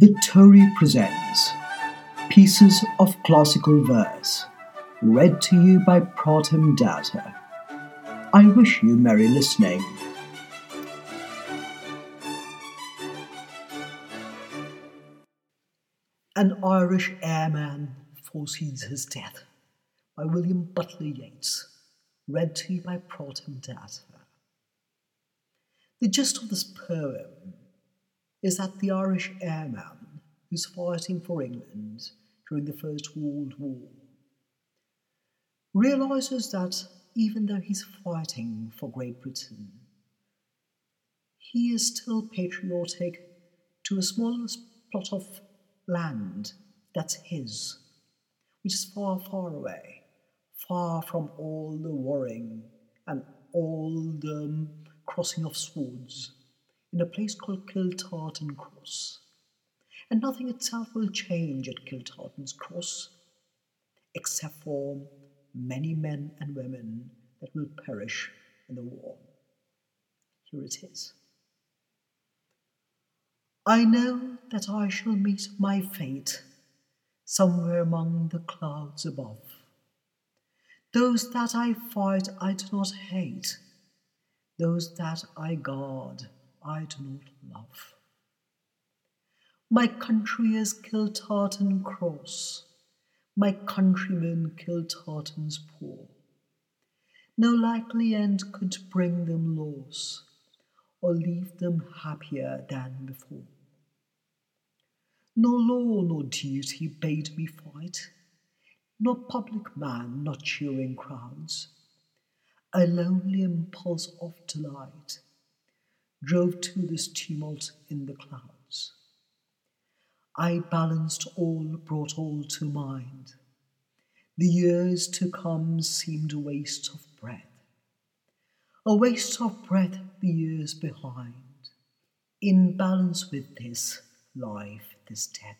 Victoria presents Pieces of Classical Verse, read to you by Pratham Datta. I wish you merry listening. An Irish airman foresees his death by William Butler Yeats, read to you by Pratham Datta. The gist of this poem is that the Irish airman who's fighting for England during the First World War realizes that even though he's fighting for Great Britain, he is still patriotic to a small plot of land that's his, which is far, far away, far from all the warring and all the crossing of swords in a place called Kiltartan Cross. And nothing itself will change at Kiltartan's Cross, except for many men and women that will perish in the war. Here it is. I know that I shall meet my fate somewhere among the clouds above. Those that I fight I do not hate, those that I guard I do not love. My country is Kiltartan Cross, my countrymen Kiltartan's poor. No likely end could bring them loss, or leave them happier than before. Nor law nor duty bade me fight, nor public man, nor cheering crowds. A lonely impulse of delight drove to this tumult in the clouds. I balanced all, brought all to mind. The years to come seemed a waste of breath, a waste of breath the years behind. In balance with this life, this death.